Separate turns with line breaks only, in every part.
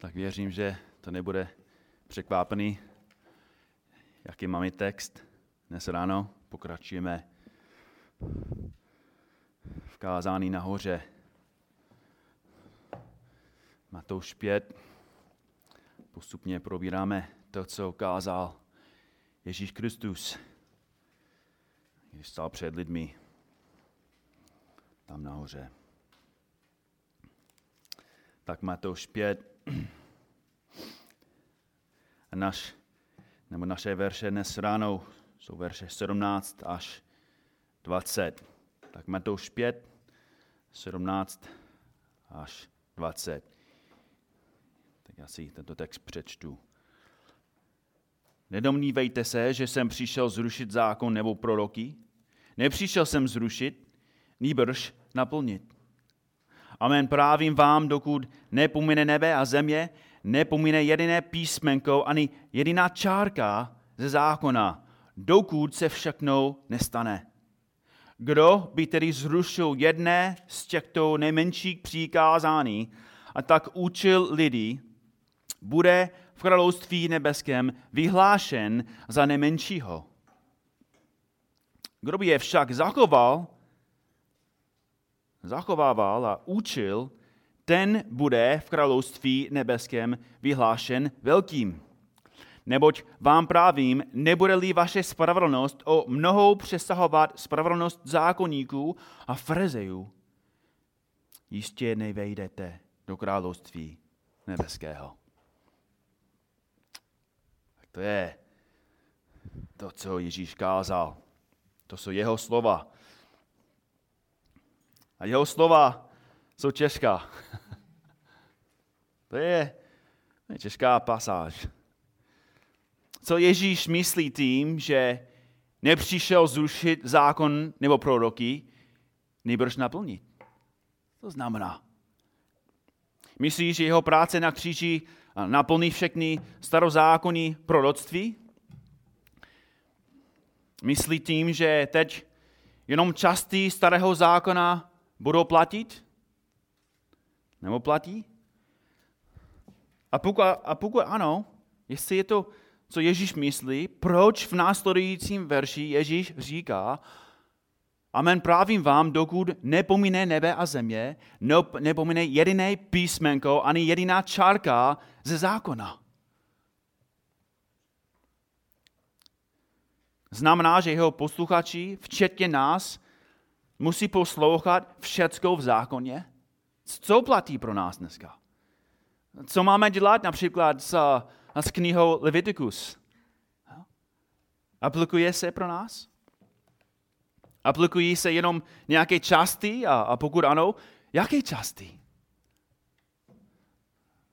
tak věřím, že to nebude překvápený, jaký máme text. Dnes ráno pokračujeme v kázání nahoře. Matouš 5. Postupně probíráme to, co kázal Ježíš Kristus, když stál před lidmi tam nahoře. Tak Matouš 5. A naš, nebo naše verše dnes ráno jsou verše 17 až 20. Tak Matouš 5, 17 až 20. Tak já si tento text přečtu. Nedomnívejte se, že jsem přišel zrušit zákon nebo proroky. Nepřišel jsem zrušit, nýbrž naplnit. Amen právím vám, dokud nepomine nebe a země, nepomine jediné písmenko ani jediná čárka ze zákona, dokud se všechno nestane. Kdo by tedy zrušil jedné z těchto nejmenších přikázání a tak učil lidi, bude v království nebeském vyhlášen za nejmenšího. Kdo by je však zachoval, zachovával a učil, ten bude v království nebeském vyhlášen velkým. Neboť vám právím, nebude-li vaše spravedlnost o mnohou přesahovat spravedlnost zákonníků a frezejů, jistě nevejdete do království nebeského. Tak to je to, co Ježíš kázal. To jsou jeho slova. A jeho slova jsou těžká. to je, těžká pasáž. Co Ježíš myslí tím, že nepřišel zrušit zákon nebo proroky, nejbrž naplnit. To znamená. Myslíš, že jeho práce na kříži naplní všechny starozákonní proroctví? Myslí tím, že teď jenom části starého zákona budou platit? Nebo platí? A pokud, a pokud ano, jestli je to, co Ježíš myslí, proč v následujícím verši Ježíš říká, Amen právím vám, dokud nepomine nebe a země, nepomine jediné písmenko ani jediná čárka ze zákona. Znamená, že jeho posluchači, včetně nás, musí poslouchat všecko v zákoně? Co platí pro nás dneska? Co máme dělat například s, s knihou Leviticus? Aplikuje se pro nás? Aplikují se jenom nějaké části a, a pokud ano, jaké části?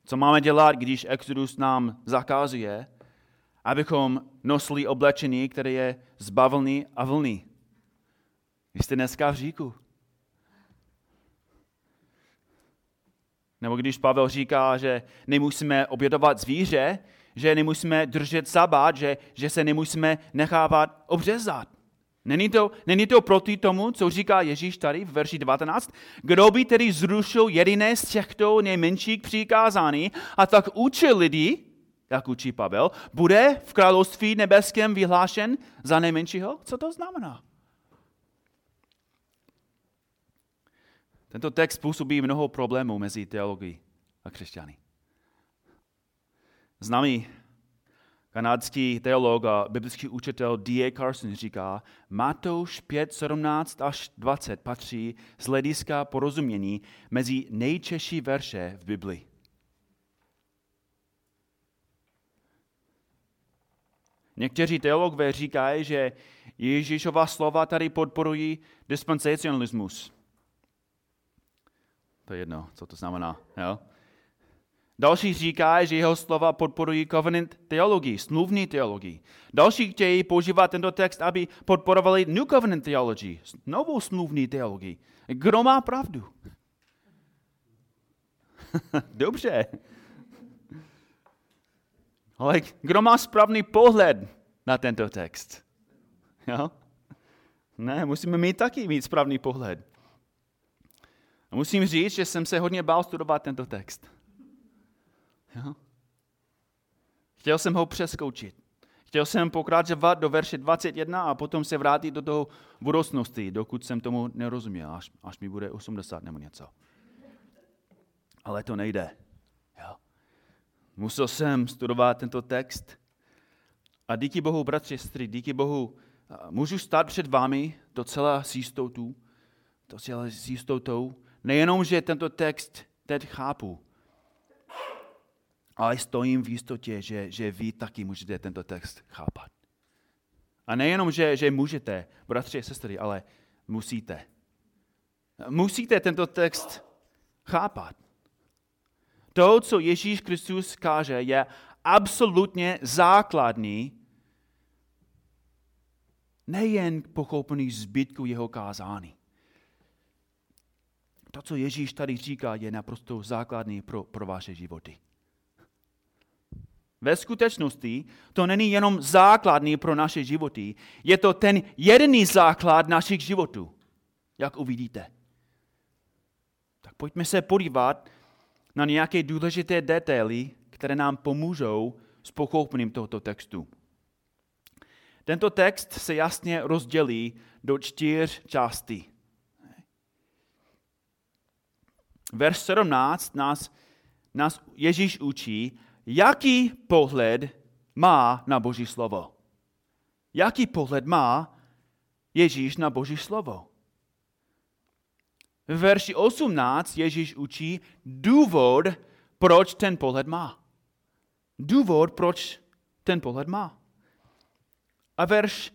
Co máme dělat, když Exodus nám zakazuje, abychom nosili oblečení, které je z bavlny a vlny? Vy jste dneska v říku. Nebo když Pavel říká, že nemusíme obědovat zvíře, že nemusíme držet sabat, že, že se nemusíme nechávat obřezat. Není to, není to proti tomu, co říká Ježíš tady v verši 19? Kdo by tedy zrušil jediné z těchto nejmenších přikázání a tak učil lidi, jak učí Pavel, bude v království nebeském vyhlášen za nejmenšího? Co to znamená? Tento text působí mnoho problémů mezi teologií a křesťany. Známý kanadský teolog a biblický učitel D.A. Carson říká, Matouš 5, 17 až 20 patří z hlediska porozumění mezi nejčeší verše v Biblii. Někteří teologové říkají, že Ježíšova slova tady podporují dispensacionalismus. To je jedno, co to znamená. Jo? Další říká, že jeho slova podporují covenant teologii, smluvní teologii. Další chtějí používat tento text, aby podporovali New Covenant teologii, novou smluvní teologii. Kdo má pravdu? Dobře. Ale kdo má správný pohled na tento text? Jo? Ne, musíme mít taky mít správný pohled. A musím říct, že jsem se hodně bál studovat tento text. Jo? Chtěl jsem ho přeskočit. Chtěl jsem pokračovat do verše 21 a potom se vrátit do toho budoucnosti, dokud jsem tomu nerozuměl, až, až mi bude 80 nebo něco. Ale to nejde. Jo. Musel jsem studovat tento text a díky Bohu, bratři, sestry, díky Bohu, můžu stát před vámi docela s jistotou, docela s jistotou, nejenom, že tento text teď chápu, ale stojím v jistotě, že, že vy taky můžete tento text chápat. A nejenom, že, že můžete, bratři a sestry, ale musíte. Musíte tento text chápat. To, co Ježíš Kristus káže, je absolutně základní, nejen pochopený zbytku jeho kázání. To, co Ježíš tady říká, je naprosto základní pro, pro vaše životy. Ve skutečnosti to není jenom základní pro naše životy, je to ten jediný základ našich životů, jak uvidíte. Tak pojďme se podívat na nějaké důležité detaily, které nám pomůžou s pochopením tohoto textu. Tento text se jasně rozdělí do čtyř částí. Verš 17 nás, nás Ježíš učí, jaký pohled má na Boží slovo. Jaký pohled má Ježíš na Boží slovo. V verši 18 Ježíš učí důvod, proč ten pohled má. Důvod, proč ten pohled má. A verš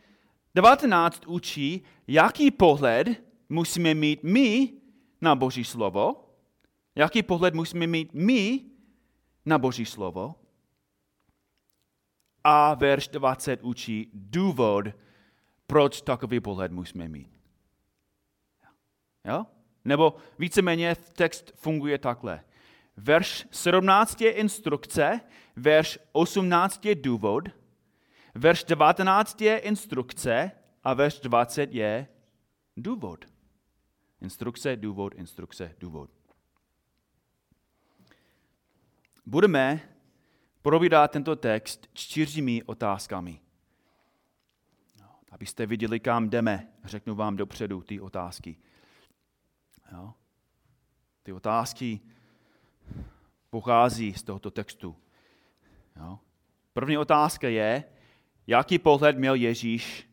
19 učí, jaký pohled musíme mít my na Boží slovo, jaký pohled musíme mít my na Boží slovo. A verš 20 učí důvod, proč takový pohled musíme mít. Jo? Nebo víceméně text funguje takhle. Verš 17 je instrukce, verš 18 je důvod, verš 19 je instrukce a verš 20 je důvod. Instrukce, důvod, instrukce, důvod. Budeme probírat tento text čtyřmi otázkami. Abyste viděli, kam jdeme, řeknu vám dopředu ty otázky. Jo? Ty otázky pochází z tohoto textu. Jo? První otázka je, jaký pohled měl Ježíš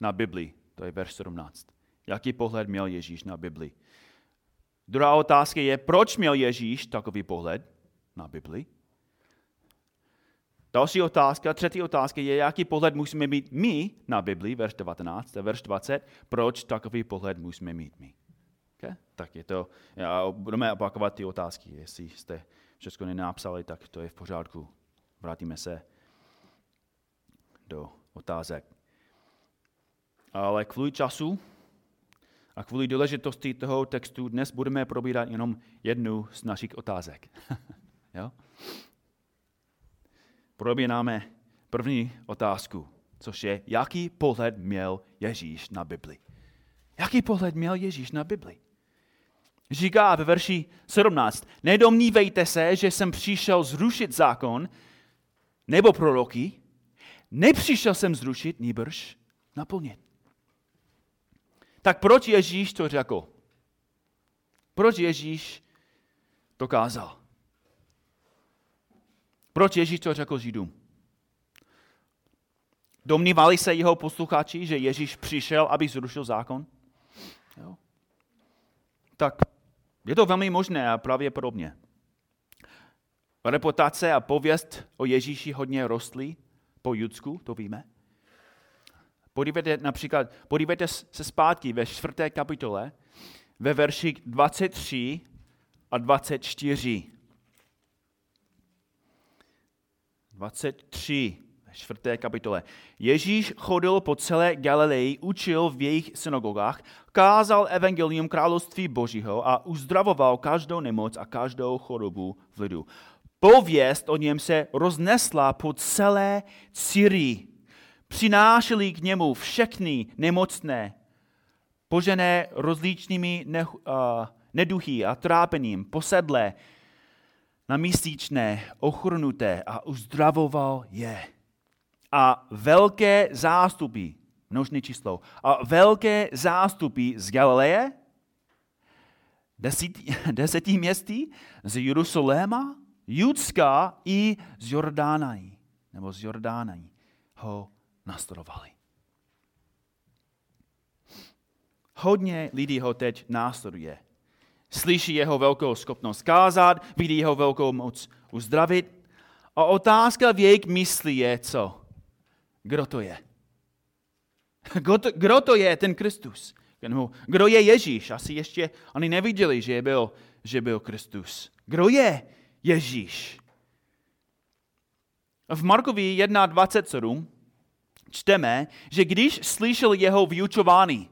na Bibli? To je verš 17. Jaký pohled měl Ježíš na Bibli? Druhá otázka je, proč měl Ježíš takový pohled? Na Bibli. Další otázka, třetí otázka je, jaký pohled musíme mít my na Bibli, verš 19 a verš 20, proč takový pohled musíme mít my. Okay? Tak je to, já budeme opakovat ty otázky, jestli jste všechno nenapsali, tak to je v pořádku. Vrátíme se do otázek. Ale kvůli času a kvůli důležitosti toho textu dnes budeme probírat jenom jednu z našich otázek. Jo? Probíráme první otázku, což je, jaký pohled měl Ježíš na Bibli. Jaký pohled měl Ježíš na Bibli? Říká ve verši 17, nedomnívejte se, že jsem přišel zrušit zákon nebo proroky, nepřišel jsem zrušit, nýbrž naplnit. Tak proč Ježíš to řekl? Proč Ježíš to kázal? Proč Ježíš to řekl Židům? Domnívali se jeho posluchači, že Ježíš přišel, aby zrušil zákon? Jo? Tak je to velmi možné a pravděpodobně. Reputace a pověst o Ježíši hodně rostly po Judsku, to víme. Podívejte například, podívejte se zpátky ve čtvrté kapitole, ve verši 23 a 24. 23, čtvrté kapitole. Ježíš chodil po celé Galileji, učil v jejich synagogách, kázal evangelium království Božího a uzdravoval každou nemoc a každou chorobu v lidu. Pověst o něm se roznesla po celé Syrii. Přinášeli k němu všechny nemocné, požené rozličnými neduchy a trápením, posedlé, na měsíčné, ochrnuté a uzdravoval je. A velké zástupy, množné číslo, a velké zástupy z Galileje, deseti, deseti městí, z Jeruzaléma, Judska i z Jordánají, nebo z Jordánají, ho nastudovali. Hodně lidí ho teď následuje. Slyší jeho velkou schopnost kázat, vidí jeho velkou moc uzdravit. A otázka v jejich mysli je co? Kdo to je? Kdo to, kdo to je ten Kristus? Kdo je Ježíš? Asi ještě oni neviděli, že byl, že byl Kristus. Kdo je Ježíš? V Markovi 1.27 čteme, že když slyšel jeho vyučování,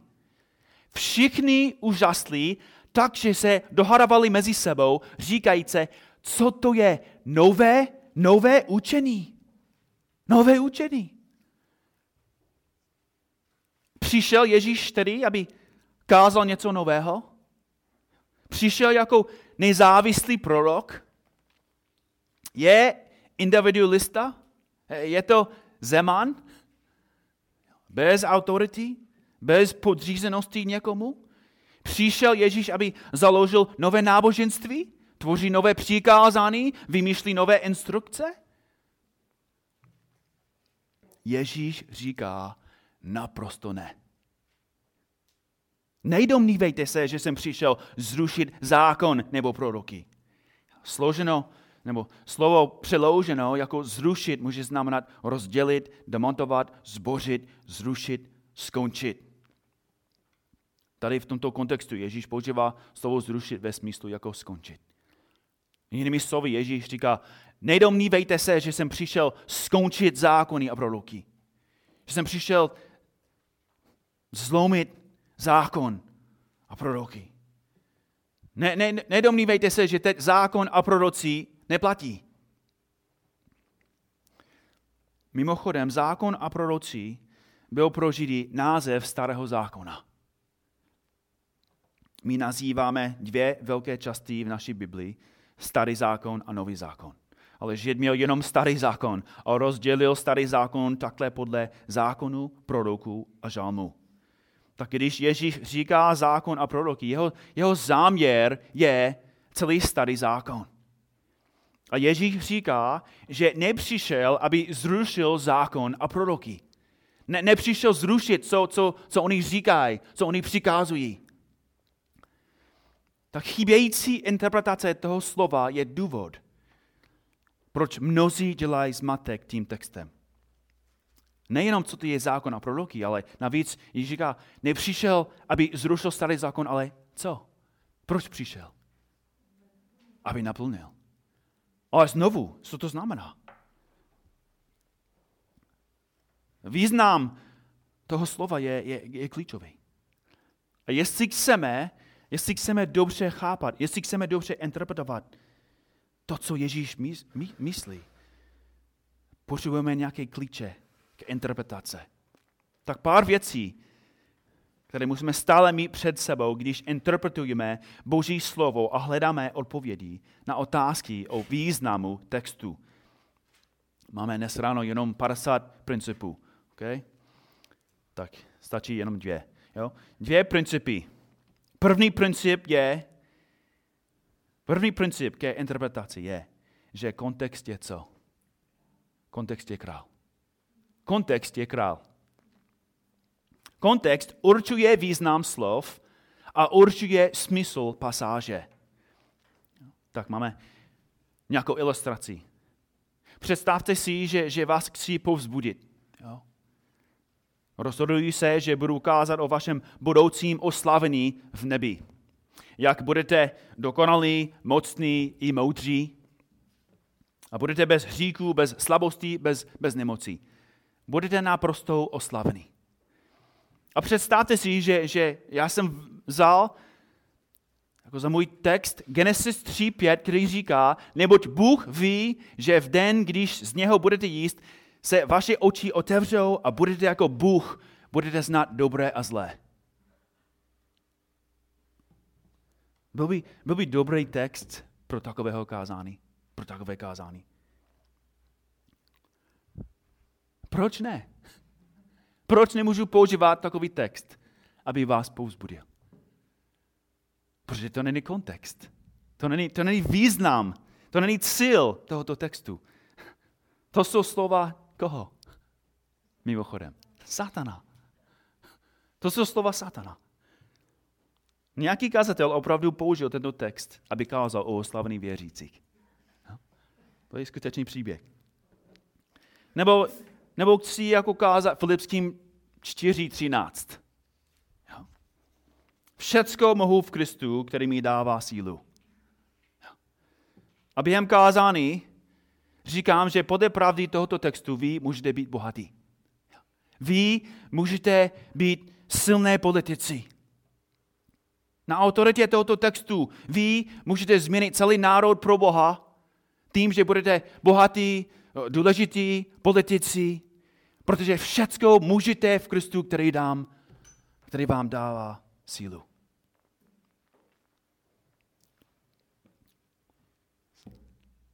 všichni úžasli, takže se dohadovali mezi sebou, říkajíce, co to je nové, nové učení. Nové učení. Přišel Ježíš tedy, aby kázal něco nového? Přišel jako nezávislý prorok? Je individualista? Je to Zeman? Bez autority? Bez podřízenosti někomu? Přišel Ježíš, aby založil nové náboženství? Tvoří nové přikázání? Vymýšlí nové instrukce? Ježíš říká naprosto ne. Nejdomnívejte se, že jsem přišel zrušit zákon nebo proroky. Složeno, nebo slovo přeloženo jako zrušit může znamenat rozdělit, demontovat, zbořit, zrušit, skončit. Tady v tomto kontextu Ježíš používá slovo zrušit ve smyslu jako skončit. Jinými slovy Ježíš říká, nedomnívejte se, že jsem přišel skončit zákony a proroky. Že jsem přišel zlomit zákon a proroky. Ne, ne, nedomnívejte se, že teď zákon a proroci neplatí. Mimochodem, zákon a proroci byl pro Židy název starého zákona. My nazýváme dvě velké části v naší Biblii, starý zákon a nový zákon. Ale Žid měl jenom starý zákon a rozdělil starý zákon takhle podle zákonu, proroků a žalmu. Tak když Ježíš říká zákon a proroky, jeho, jeho záměr je celý starý zákon. A Ježíš říká, že nepřišel, aby zrušil zákon a proroky. Ne, nepřišel zrušit, co, co, co oni říkají, co oni přikázují. Tak chybějící interpretace toho slova je důvod, proč mnozí dělají zmatek tím textem. Nejenom, co to je zákon a proroky, ale navíc Ježíš říká, nepřišel, aby zrušil starý zákon, ale co? Proč přišel? Aby naplnil. Ale znovu, co to znamená? Význam toho slova je, je, je klíčový. A jestli chceme, jestli chceme dobře chápat, jestli chceme dobře interpretovat to, co Ježíš myslí, potřebujeme nějaké klíče k interpretace. Tak pár věcí, které musíme stále mít před sebou, když interpretujeme Boží slovo a hledáme odpovědi na otázky o významu textu. Máme dnes ráno jenom 50 principů. Okay? Tak stačí jenom dvě. Jo? Dvě principy. První princip je, první princip ke interpretaci je, že kontext je co? Kontext je král. Kontext je král. Kontext určuje význam slov a určuje smysl pasáže. Tak máme nějakou ilustraci. Představte si, že, že vás chci povzbudit. Rozhoduji se, že budu ukázat o vašem budoucím oslavení v nebi. Jak budete dokonalí, mocní i moudří. A budete bez hříků, bez slabostí, bez, bez nemocí. Budete naprosto oslavení. A představte si, že, že já jsem vzal jako za můj text Genesis 3.5, který říká, neboť Bůh ví, že v den, když z něho budete jíst, se vaše oči otevřou a budete jako Bůh, budete znát dobré a zlé. Byl by, byl by dobrý text pro takového kázání. pro takové kázání. Proč ne? Proč nemůžu používat takový text, aby vás povzbudil? Protože to není kontext. To není, to není význam. To není cíl tohoto textu. To jsou slova koho? Mimochodem. Satana. To jsou slova satana. Nějaký kazatel opravdu použil tento text, aby kázal o oslavených věřících. To je skutečný příběh. Nebo, nebo chci jako kázat Filipským 4.13. Všecko mohu v Kristu, který mi dává sílu. A během kázání říkám, že podle pravdy tohoto textu vy můžete být bohatí. Vy můžete být silné politici. Na autoritě tohoto textu vy můžete změnit celý národ pro Boha tím, že budete bohatí, důležití politici, protože všecko můžete v Kristu, který, dám, který vám dává sílu.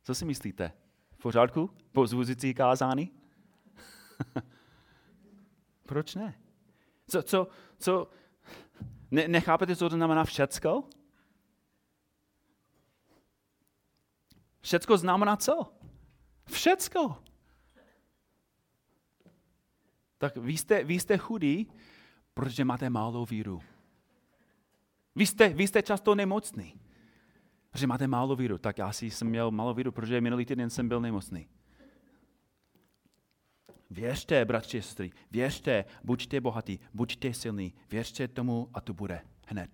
Co si myslíte? V pořádku? Pozvuzující kázání? Proč ne? Co, co, co, ne, nechápete, co to znamená všecko? Všecko znamená co? Všecko. Tak vy jste, vy jste chudí, protože máte málo víru. Vy jste, vy jste často nemocný, protože máte málo víru. Tak já si jsem měl málo víru, protože minulý týden jsem byl nemocný. Věřte, bratři a sestry, věřte, buďte bohatí, buďte silní, věřte tomu a to bude hned.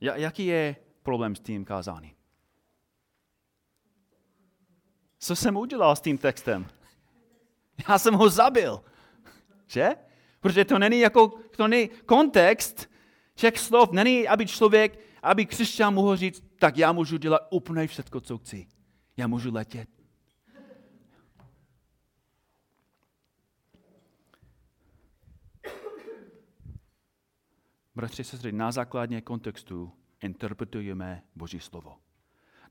Jaký je problém s tím kázáním? Co jsem udělal s tím textem? Já jsem ho zabil. Že? Protože to není jako, to není kontext těch slov, není, aby člověk, aby křesťan mohl říct, tak já můžu dělat úplně všechno, co chci. Já můžu letět. Bratři sestry, na základě kontextu interpretujeme Boží slovo.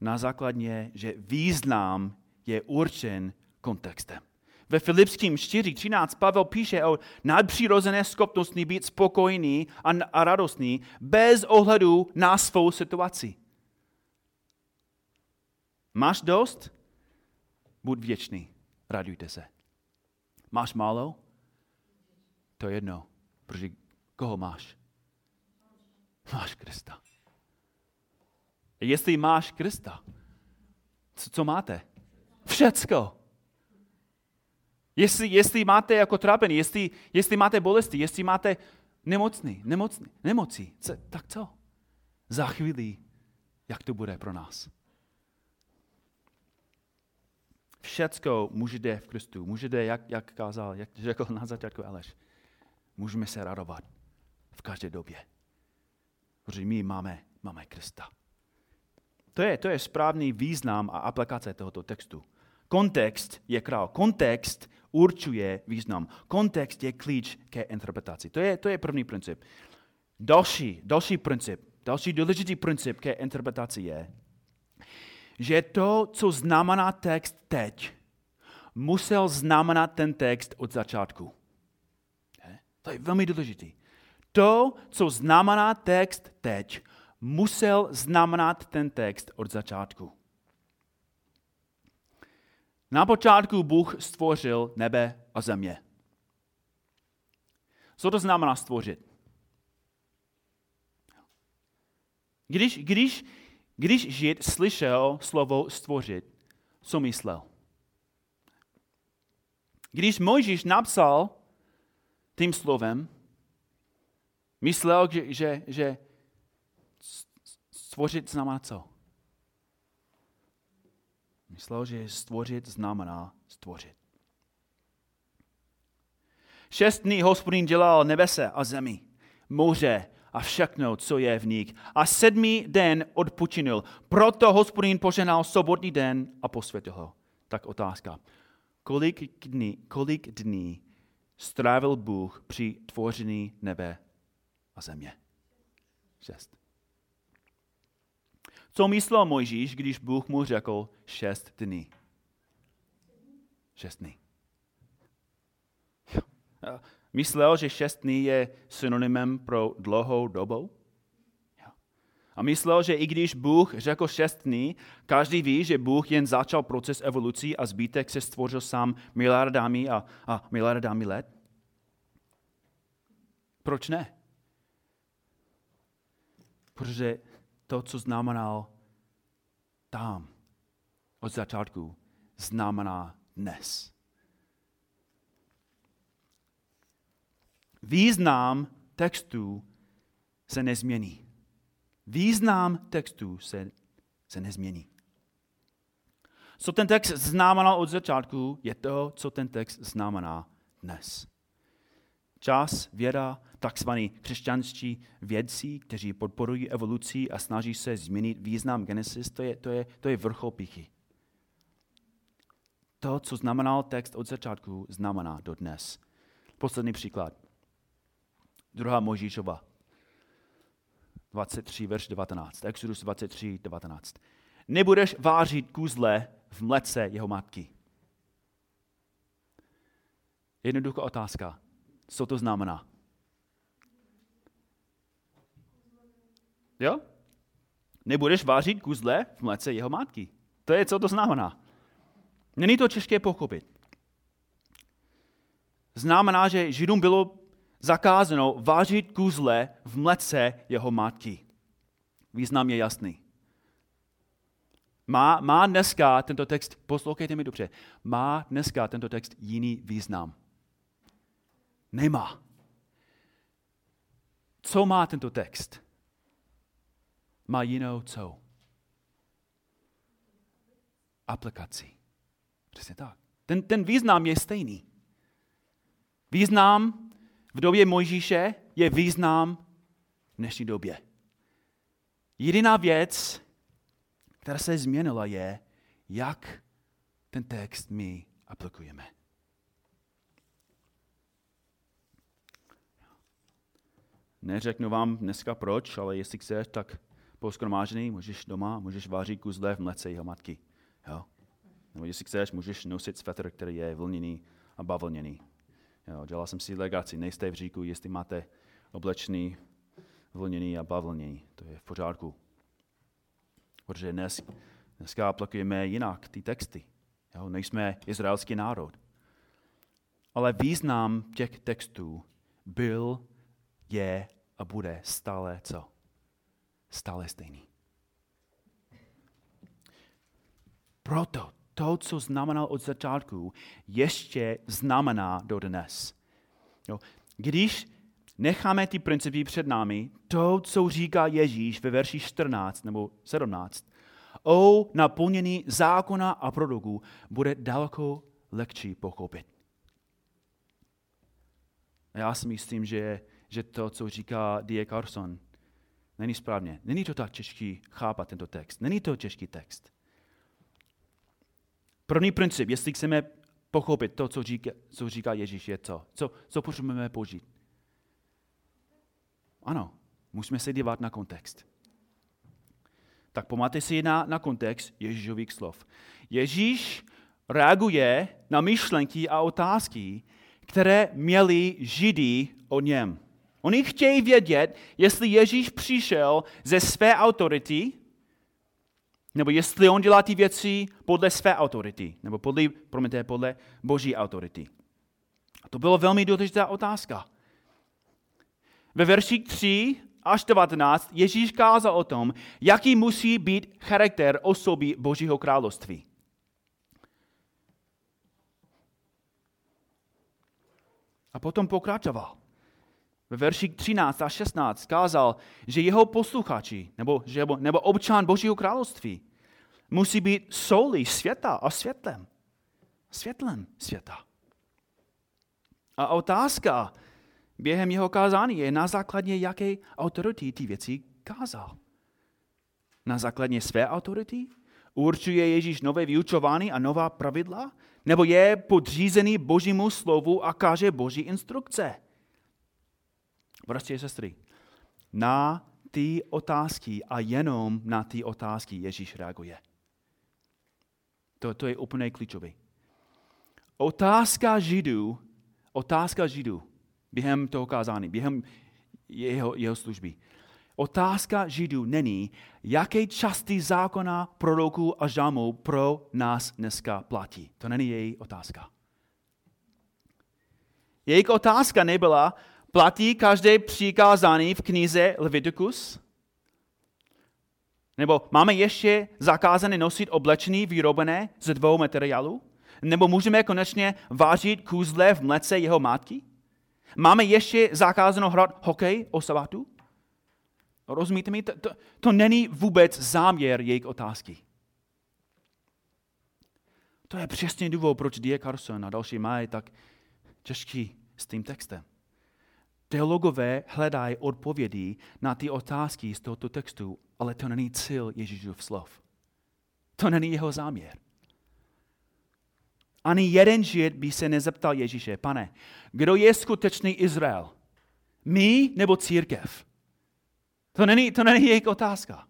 Na základě, že význam je určen kontextem. Ve Filipským 4.13 Pavel píše o nadpřirozené schopnosti být spokojný a, a radostný bez ohledu na svou situaci. Máš dost? Buď věčný. Radujte se. Máš málo? To je jedno. Protože koho máš? Máš Krista. Jestli máš Krista, co, co máte? Všecko. Jestli, jestli máte jako trápení, jestli, jestli máte bolesti, jestli máte nemocný, nemocný, nemocí, co, tak co? Za chvíli, jak to bude pro nás? Všecko můžete v Kristu. Můžete, jak, jak kázal, jak řekl na začátku Aleš, můžeme se radovat v každé době. Protože my máme, máme Krista. To je, to je správný význam a aplikace tohoto textu. Kontext je král. Kontext určuje význam. Kontext je klíč ke interpretaci. To je, to je první princip. Další, další princip, další důležitý princip ke interpretaci je, že to, co znamená text teď, musel znamenat ten text od začátku. To je velmi důležitý. To, co znamená text teď, musel znamenat ten text od začátku. Na počátku Bůh stvořil nebe a země. Co to znamená stvořit? Když, když, když Žid slyšel slovo stvořit, co myslel? Když Mojžíš napsal tím slovem, myslel, že, že, že stvořit znamená co? Myslel, že stvořit znamená stvořit. Šest dní hospodin dělal nebese a zemi, moře a všechno, co je v nich. A sedmý den odpočinul. Proto hospodin poženal sobotní den a posvětil ho. Tak otázka. Kolik dní, kolik dní strávil Bůh při tvoření nebe a země? Šest. Co myslel Mojžíš, když Bůh mu řekl šest dní? Šest dní. Myslel, že šest dní je synonymem pro dlouhou dobu? A myslel, že i když Bůh řekl šest dní, každý ví, že Bůh jen začal proces evolucí a zbytek se stvořil sám miliardami a, a miliardami let? Proč ne? Protože to, co znamenal tam od začátku, znamená dnes. Význam textu se nezmění. Význam textu se, se nezmění. Co ten text znamenal od začátku, je to, co ten text znamená dnes. Čas, věda, takzvaní křesťanští vědci, kteří podporují evoluci a snaží se změnit význam Genesis, to je, to je, to je vrchol pichy. To, co znamenal text od začátku, znamená do dnes. Poslední příklad. Druhá Možíšova. 23, verš 19. Exodus 23, 19. Nebudeš vářit kůzle v mlece jeho matky. Jednoduchá otázka. Co to znamená? Jo? Nebudeš vážit kuzle v mlece jeho matky. To je, co to znamená. Není to těžké pochopit. Znamená, že Židům bylo zakázáno vážit kuzle v mlece jeho matky. Význam je jasný. Má, má dneska tento text, poslouchejte mi dobře, má dneska tento text jiný význam. Nemá. Co má tento text? Má jinou co? Aplikaci. Přesně tak. Ten, ten význam je stejný. Význam v době Mojžíše je význam v dnešní době. Jediná věc, která se změnila, je, jak ten text my aplikujeme. Neřeknu vám dneska proč, ale jestli chceš, tak po skromážení můžeš doma, můžeš vářit kuzle v mlece jeho matky. Jo? Nebo jestli chceš, můžeš nosit svetr, který je vlněný a bavlněný. Jo, dělal jsem si legaci, nejste v říku, jestli máte oblečný, vlněný a bavlněný. To je v pořádku. Protože dnes, dneska aplikujeme jinak ty texty. Jo, nejsme izraelský národ. Ale význam těch textů byl, je a bude stále co? Stále stejný. Proto to, co znamenal od začátku, ještě znamená do dnes. Jo. Když necháme ty principy před námi, to, co říká Ježíš ve verši 14 nebo 17, o naplnění zákona a proroků, bude daleko lehčí pochopit. Já si myslím, že, že to, co říká D.A. Carson, není správně. Není to tak těžký chápat tento text. Není to těžký text. První princip, jestli chceme pochopit to, co říká, co říká Ježíš, je to, co, co potřebujeme použít. Ano, musíme se dívat na kontext. Tak pomáte si na, na kontext Ježíšových slov. Ježíš reaguje na myšlenky a otázky, které měli Židy o něm. Oni chtějí vědět, jestli Ježíš přišel ze své autority, nebo jestli on dělá ty věci podle své autority, nebo podle, promiňte, podle boží autority. A to byla velmi důležitá otázka. Ve verši 3 až 19 Ježíš kázal o tom, jaký musí být charakter osoby Božího království. A potom pokračoval. Ve verši 13 a 16 kázal, že jeho posluchači, nebo, že, nebo občan Božího království, musí být solí světa a světlem. Světlem světa. A otázka během jeho kázání je na základě jaké autority ty věci kázal. Na základě své autority? Určuje Ježíš nové vyučování a nová pravidla? Nebo je podřízený božímu slovu a káže boží instrukce? Bratři a sestry, na ty otázky a jenom na ty otázky Ježíš reaguje. To, to je úplně klíčové. Otázka Židů, otázka Židů během toho kázání, během jeho, jeho služby. Otázka Židů není, jaké části zákona, proroků a žámů pro nás dneska platí. To není její otázka. Jejich otázka nebyla, platí každé přikázání v knize Leviticus? Nebo máme ještě zakázané nosit oblečení vyrobené ze dvou materiálů? Nebo můžeme konečně vážit kůzle v mlece jeho matky? Máme ještě zakázanou hrát hokej o sabatu? Rozumíte mi? To, to, to není vůbec záměr jejich otázky. To je přesně důvod, proč D. Carson a další mají tak těžký s tím textem. Teologové hledají odpovědi na ty otázky z tohoto textu, ale to není cíl Ježíšův slov. To není jeho záměr. Ani jeden žid by se nezeptal Ježíše, pane, kdo je skutečný Izrael? My nebo církev? To není, to není jejich otázka.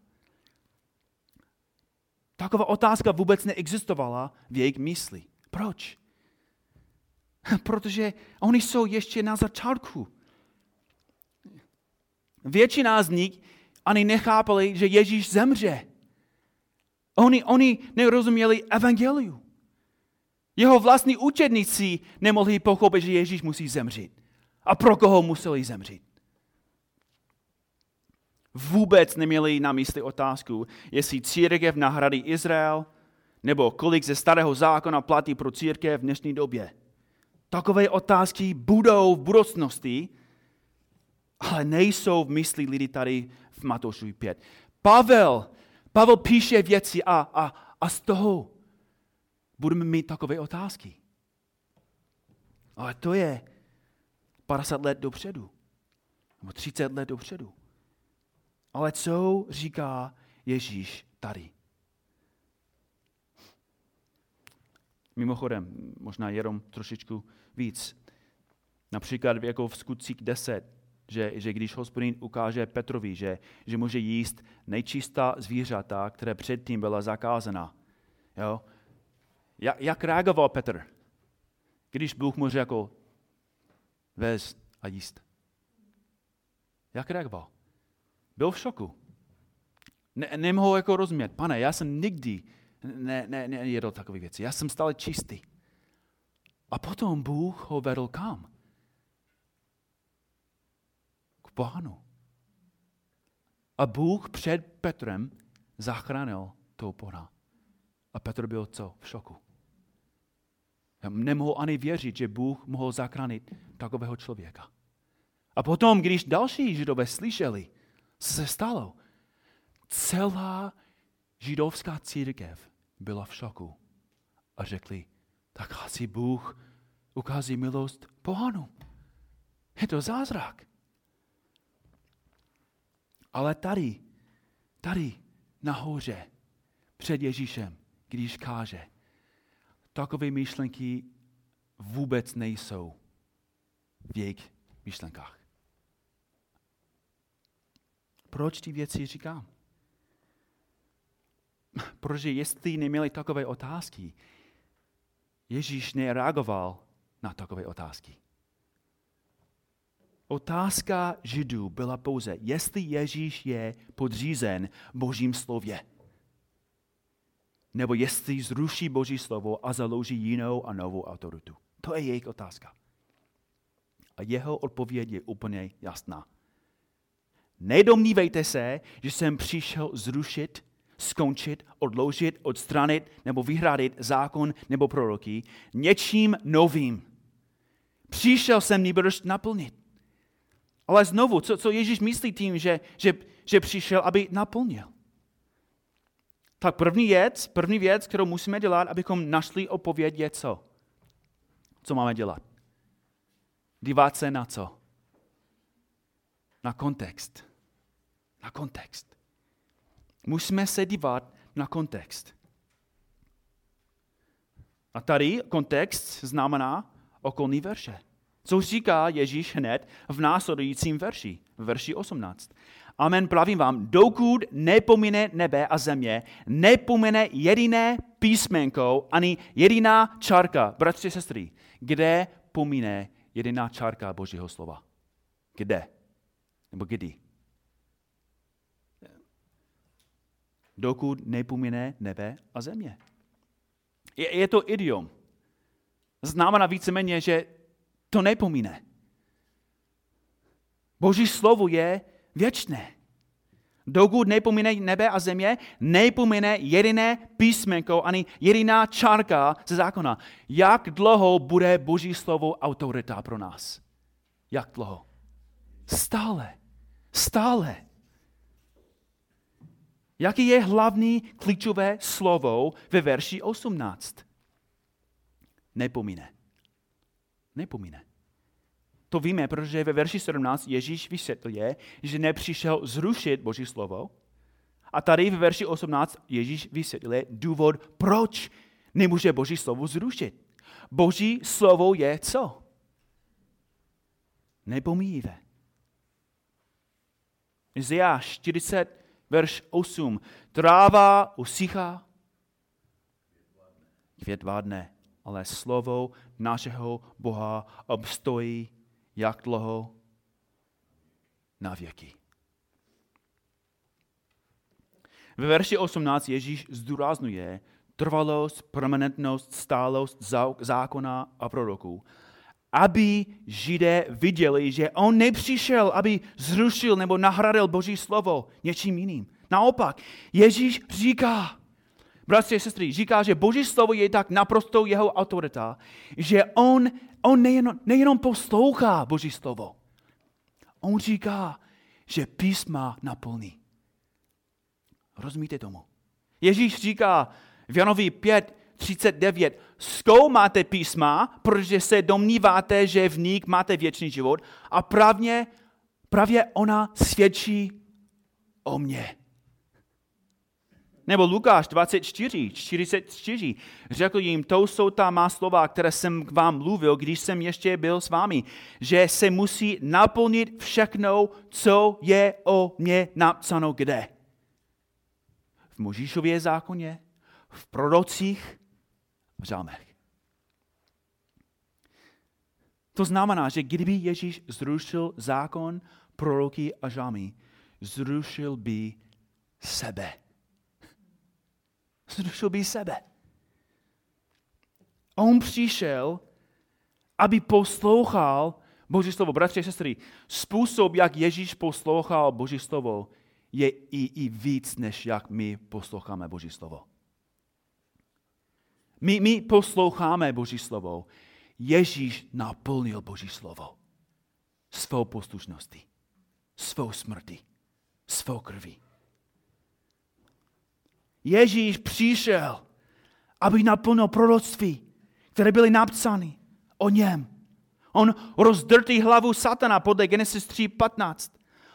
Taková otázka vůbec neexistovala v jejich mysli. Proč? Protože oni jsou ještě na začátku. Většina z nich ani nechápali, že Ježíš zemře. Oni, oni nerozuměli evangeliu. Jeho vlastní učedníci nemohli pochopit, že Ježíš musí zemřít. A pro koho museli zemřít? Vůbec neměli na mysli otázku, jestli církev nahradí Izrael, nebo kolik ze starého zákona platí pro církev v dnešní době. Takové otázky budou v budoucnosti, ale nejsou v mysli lidi tady v Matoušovi 5. Pavel, Pavel píše věci a, a, a z toho budeme mít takové otázky. Ale to je 50 let dopředu. Nebo 30 let dopředu. Ale co říká Ježíš tady? Mimochodem, možná jenom trošičku víc. Například jako v skutcích 10, že, že když hospodin ukáže Petrovi, že, že může jíst nejčistá zvířata, které předtím byla zakázána. Jo? Jak, jak reagoval Petr, když Bůh mu řekl, vez a jíst? Jak reagoval? Byl v šoku. Ne, nemohl jako rozumět. Pane, já jsem nikdy ne, ne, nejedl takové věci. Já jsem stále čistý. A potom Bůh ho vedl kam? K pánu. A Bůh před Petrem zachránil toho pana. A Petr byl co? V šoku. Já nemohl ani věřit, že Bůh mohl zachránit takového člověka. A potom, když další židové slyšeli, co se stalo, celá židovská církev byla v šoku a řekli, tak asi Bůh ukází milost pohanu. Je to zázrak. Ale tady, tady nahoře, před Ježíšem, když káže, takové myšlenky vůbec nejsou v jejich myšlenkách. Proč ty věci říkám? Protože jestli neměli takové otázky, Ježíš nereagoval na takové otázky. Otázka Židů byla pouze, jestli Ježíš je podřízen Božím slově. Nebo jestli zruší Boží slovo a založí jinou a novou autoritu. To je jejich otázka. A jeho odpověď je úplně jasná. Nedomnívejte se, že jsem přišel zrušit, skončit, odložit, odstranit nebo vyhradit zákon nebo proroky něčím novým. Přišel jsem nýbrž naplnit. Ale znovu, co, co Ježíš myslí tím, že, že, že přišel, aby naplnil? Tak první věc, první věc, kterou musíme dělat, abychom našli odpověď, je co? Co máme dělat? Dívat se na co? Na kontext. Na kontext. Musíme se dívat na kontext. A tady kontext znamená okolní verše. Co říká Ježíš hned v následujícím verši, verši 18. Amen, pravím vám, dokud nepomine nebe a země, nepomine jediné písmenko ani jediná čárka, bratři a sestry, kde pomine jediná čárka Božího slova. Kde? Nebo kdy? Dokud nepomine nebe a země. Je, je to idiom. Znamená víceméně, že to nepomíne. Boží slovo je věčné. Dokud nepomíne nebe a země, nepomíne jediné písmenko ani jediná čárka ze zákona. Jak dlouho bude Boží slovo autorita pro nás? Jak dlouho? Stále. Stále. Jaký je hlavní klíčové slovo ve verši 18? Nepomíne. Nepomíne. To víme, protože ve verši 17 Ježíš vysvětluje, že nepřišel zrušit Boží slovo. A tady ve verši 18 Ježíš vysvětluje důvod, proč nemůže Boží slovo zrušit. Boží slovo je co? Nepomíjivé. Izajáš 40, verš 8. Tráva usychá, květ vádne, ale slovo našeho Boha obstojí jak dlouho? Na věky. Ve verši 18 Ježíš zdůraznuje trvalost, permanentnost, stálost zákona a proroků, aby Židé viděli, že on nepřišel, aby zrušil nebo nahradil Boží slovo něčím jiným. Naopak, Ježíš říká, bratři a sestry, říká, že Boží slovo je tak naprosto jeho autorita, že on, on nejen, nejenom poslouchá Boží slovo, on říká, že písma naplní. Rozumíte tomu? Ježíš říká v Janovi 5, 39. Zkoumáte písma, protože se domníváte, že v nich máte věčný život a právě, právě ona svědčí o mně. Nebo Lukáš 24, 44. Řekl jim, to jsou ta má slova, které jsem k vám mluvil, když jsem ještě byl s vámi, že se musí naplnit všechno, co je o mě napsáno kde. V Možíšově zákoně, v prorocích, v žalmech. To znamená, že kdyby Ježíš zrušil zákon, proroky a žalmy, zrušil by sebe. Zrušil sebe. On přišel, aby poslouchal Boží slovo. Bratři a sestry, způsob, jak Ježíš poslouchal Boží slovo, je i, i víc, než jak my posloucháme Boží slovo. My, my posloucháme Boží slovo. Ježíš naplnil Boží slovo svou poslušností, svou smrti, svou krví. Ježíš přišel, aby naplnil proroctví, které byly napsány o něm. On rozdrtí hlavu satana podle Genesis 3.15.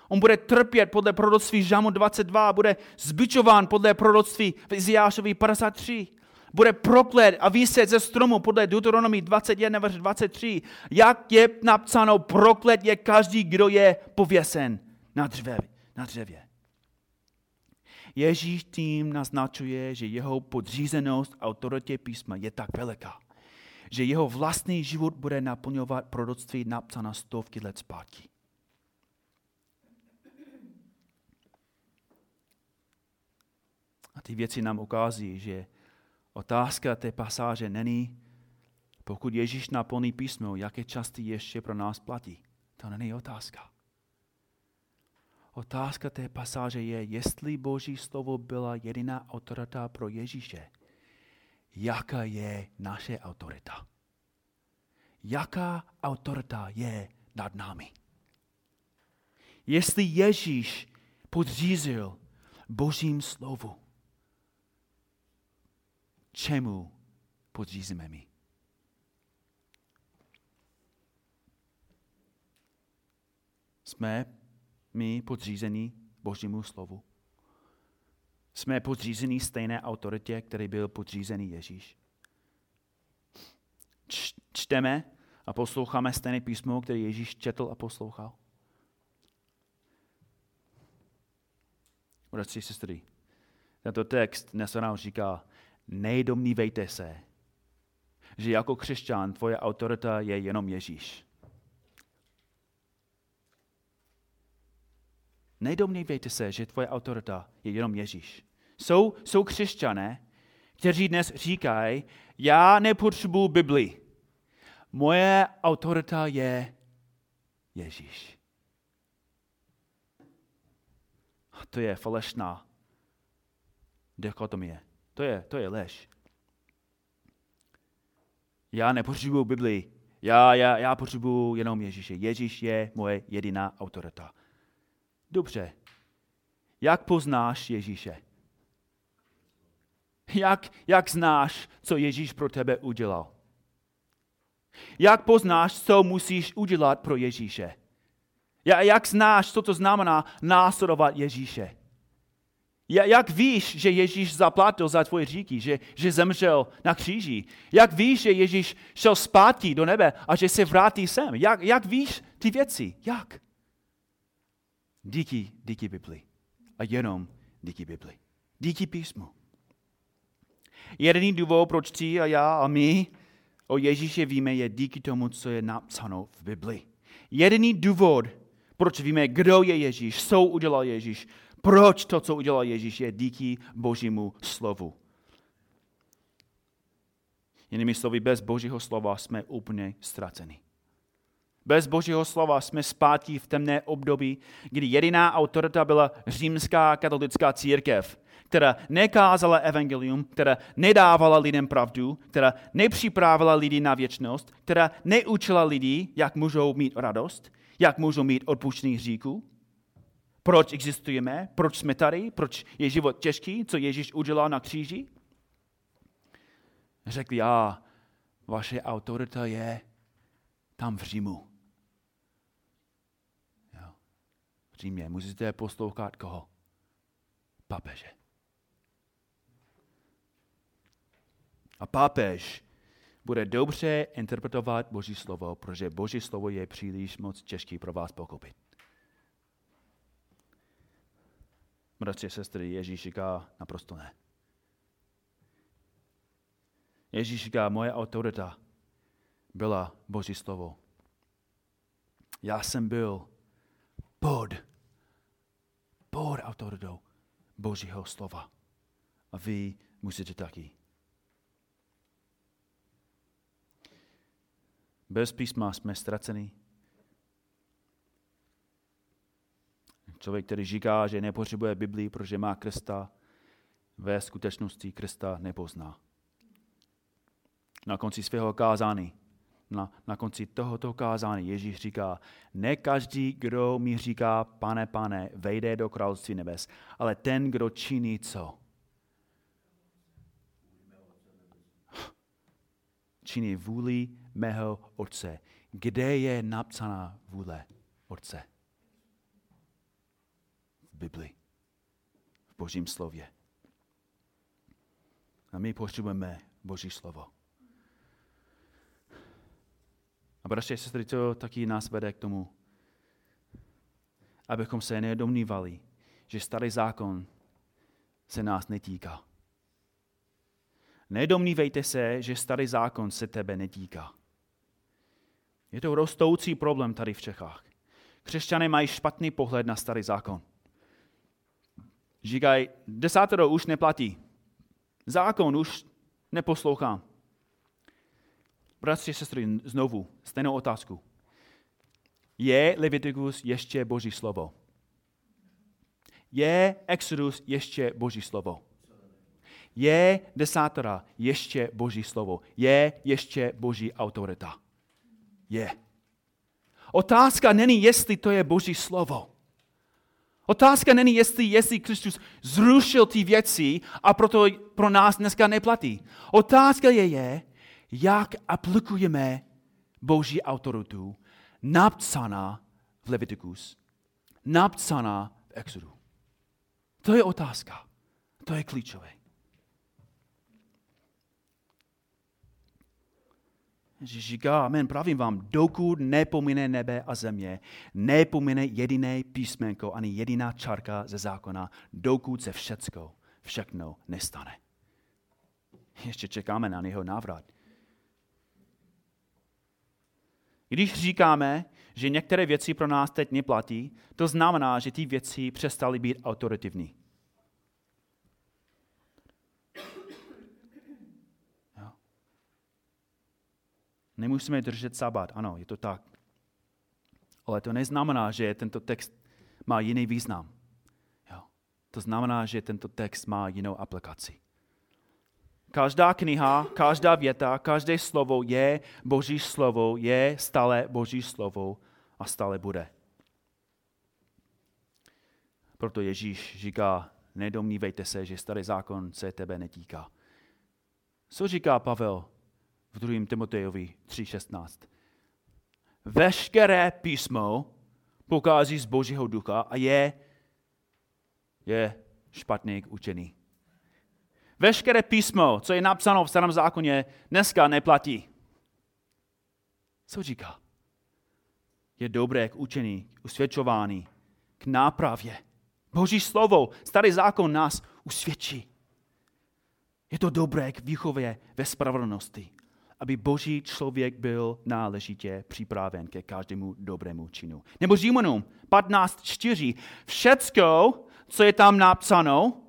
On bude trpět podle proroctví Žamu 22, bude zbičován podle proroctví v Iziášovi 53 bude proklet a vyset ze stromu podle Deuteronomii 21, verš 23. Jak je napsáno, proklet je každý, kdo je pověsen na dřevě. Na dřevě. Ježíš tím naznačuje, že jeho podřízenost autoritě písma je tak veliká, že jeho vlastní život bude naplňovat proroctví napsaná stovky let zpátky. A ty věci nám ukáží, že Otázka té pasáže není, pokud Ježíš naplní písmo, jaké části ještě pro nás platí. To není otázka. Otázka té pasáže je, jestli Boží slovo byla jediná autorita pro Ježíše, jaká je naše autorita. Jaká autorita je nad námi. Jestli Ježíš podřízil Božím slovu, čemu podřízíme my. Jsme my podřízení Božímu slovu. Jsme podřízení stejné autoritě, který byl podřízený Ježíš. Čteme a posloucháme stejné písmo, které Ježíš četl a poslouchal. bratři, sestry, tento text dnes nám říká, nejdomnívejte se, že jako křesťan tvoje autorita je jenom Ježíš. Nedomnívejte se, že tvoje autorita je jenom Ježíš. Jsou, jsou křesťané, kteří dnes říkají, já nepotřebuji Bibli. Moje autorita je Ježíš. A to je falešná dichotomie. To je, to je lež. Já nepotřebuji Bibli. Já, já, já potřebuji jenom Ježíše. Ježíš je moje jediná autorita. Dobře. Jak poznáš Ježíše? Jak, jak znáš, co Ježíš pro tebe udělal? Jak poznáš, co musíš udělat pro Ježíše? Jak znáš, co to znamená následovat Ježíše? Jak víš, že Ježíš zaplatil za tvoje říky, že, že zemřel na kříži? Jak víš, že Ježíš šel zpátky do nebe a že se vrátí sem? Jak, jak víš ty věci? Jak? Díky, díky Bibli. A jenom díky Bibli. Díky písmu. Jediný důvod, proč ty a já a my o Ježíše víme, je díky tomu, co je napsáno v Bibli. Jediný důvod, proč víme, kdo je Ježíš, co udělal Ježíš, proč to, co udělal Ježíš, je díky Božímu slovu. Jinými slovy, bez Božího slova jsme úplně ztraceni. Bez Božího slova jsme zpátky v temné období, kdy jediná autorita byla římská katolická církev, která nekázala evangelium, která nedávala lidem pravdu, která nepřipravila lidi na věčnost, která neučila lidi, jak můžou mít radost, jak můžou mít odpuštěný hříků. Proč existujeme? Proč jsme tady? Proč je život těžký? Co Ježíš udělal na kříži? Řekli, já, vaše autorita je tam v Římu. Jo. V Římě musíte poslouchat koho? Papeže. A papež bude dobře interpretovat Boží slovo, protože Boží slovo je příliš moc těžký pro vás pochopit. Bratři sestry, Ježíš říká naprosto ne. Ježíš říká, moje autorita byla Boží slovo. Já jsem byl pod, pod autoritou Božího slova. A vy musíte taky. Bez písma jsme ztraceni. Člověk, který říká, že nepotřebuje Biblii, protože má Krista, ve skutečnosti Krista nepozná. Na konci svého kázání, na, na konci tohoto kázání Ježíš říká, ne každý, kdo mi říká, pane, pane, vejde do království nebes, ale ten, kdo činí co? Činí vůli mého Otce. Kde je napsaná vůle Otce? Bibli, v Božím slově. A my potřebujeme Boží slovo. A bratři a sestry, to taky nás vede k tomu, abychom se nedomnívali, že starý zákon se nás netýká. Nedomnívejte se, že starý zákon se tebe netýká. Je to rostoucí problém tady v Čechách. Křesťané mají špatný pohled na starý zákon. Říkají, desátero už neplatí. Zákon už neposlouchám. Bratři sestry, znovu, stejnou otázku. Je Leviticus ještě Boží slovo? Je Exodus ještě Boží slovo? Je desátera ještě Boží slovo? Je ještě Boží autorita? Je. Otázka není, jestli to je Boží slovo. Otázka není, jestli, jestli Kristus zrušil ty věci a proto pro nás dneska neplatí. Otázka je, je jak aplikujeme Boží autoritu napsaná v Leviticus, napsaná v Exodu. To je otázka. To je klíčové. Ježíš říká, amen, pravím vám, dokud nepomine nebe a země, nepomine jediné písmenko ani jediná čárka ze zákona, dokud se všecko, všechno nestane. Ještě čekáme na jeho návrat. Když říkáme, že některé věci pro nás teď neplatí, to znamená, že ty věci přestaly být autoritativní. Jo. Nemusíme držet sabat, ano, je to tak. Ale to neznamená, že tento text má jiný význam. Jo. To znamená, že tento text má jinou aplikaci. Každá kniha, každá věta, každé slovo je Boží slovo, je stále Boží slovo a stále bude. Proto Ježíš říká, nedomnívejte se, že starý zákon se tebe netýká. Co říká Pavel v 2. Timotejovi 3.16? Veškeré písmo pokází z Božího ducha a je, je špatný k učení. Veškeré písmo, co je napsáno v starém zákoně, dneska neplatí. Co říká? Je dobré k učení, usvědčování, k nápravě. Boží slovo, starý zákon nás usvědčí. Je to dobré k výchově ve spravedlnosti, aby boží člověk byl náležitě připraven ke každému dobrému činu. Nebo Římanům 15.4. Všecko, co je tam napsáno,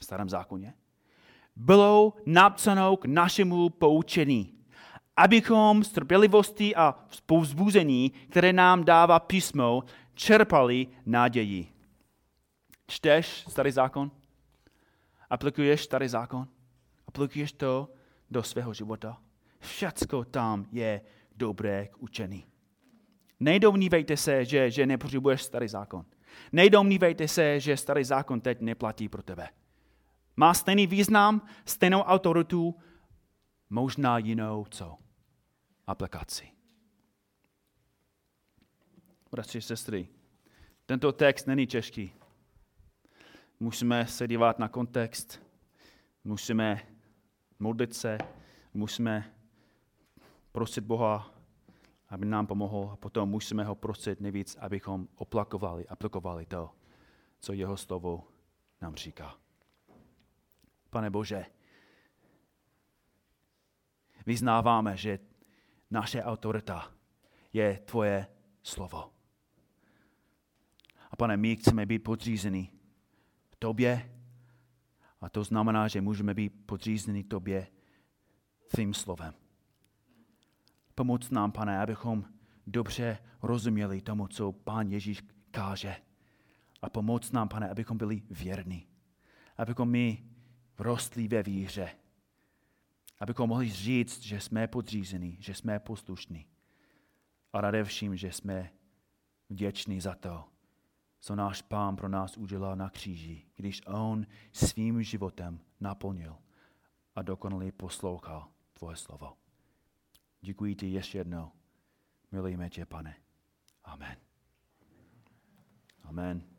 v starém zákoně, bylo napsáno k našemu poučení, abychom z trpělivosti a povzbuzení, které nám dává písmo, čerpali naději. Čteš starý zákon? Aplikuješ starý zákon? Aplikuješ to do svého života? Všecko tam je dobré k učení. Nedomnívejte se, že, že nepotřebuješ starý zákon. Nedomnívejte se, že starý zákon teď neplatí pro tebe. Má stejný význam, stejnou autoritu, možná jinou co? Aplikaci. Bratři, sestry, tento text není těžký. Musíme se dívat na kontext, musíme modlit se, musíme prosit Boha, aby nám pomohl a potom musíme ho prosit nejvíc, abychom oplakovali, aplikovali to, co jeho slovo nám říká. Pane Bože, vyznáváme, že naše autorita je tvoje slovo. A pane, my chceme být podřízení tobě a to znamená, že můžeme být podřízení tobě tvým slovem. Pomoc nám, pane, abychom dobře rozuměli tomu, co pán Ježíš káže. A pomoc nám, pane, abychom byli věrní. Abychom my rostli ve víře. Abychom mohli říct, že jsme podřízení, že jsme poslušní. A radevším, že jsme vděční za to, co náš pán pro nás udělal na kříži, když on svým životem naplnil a dokonale poslouchal tvoje slovo. Děkuji ti ještě jednou. Milujeme tě, pane. Amen. Amen.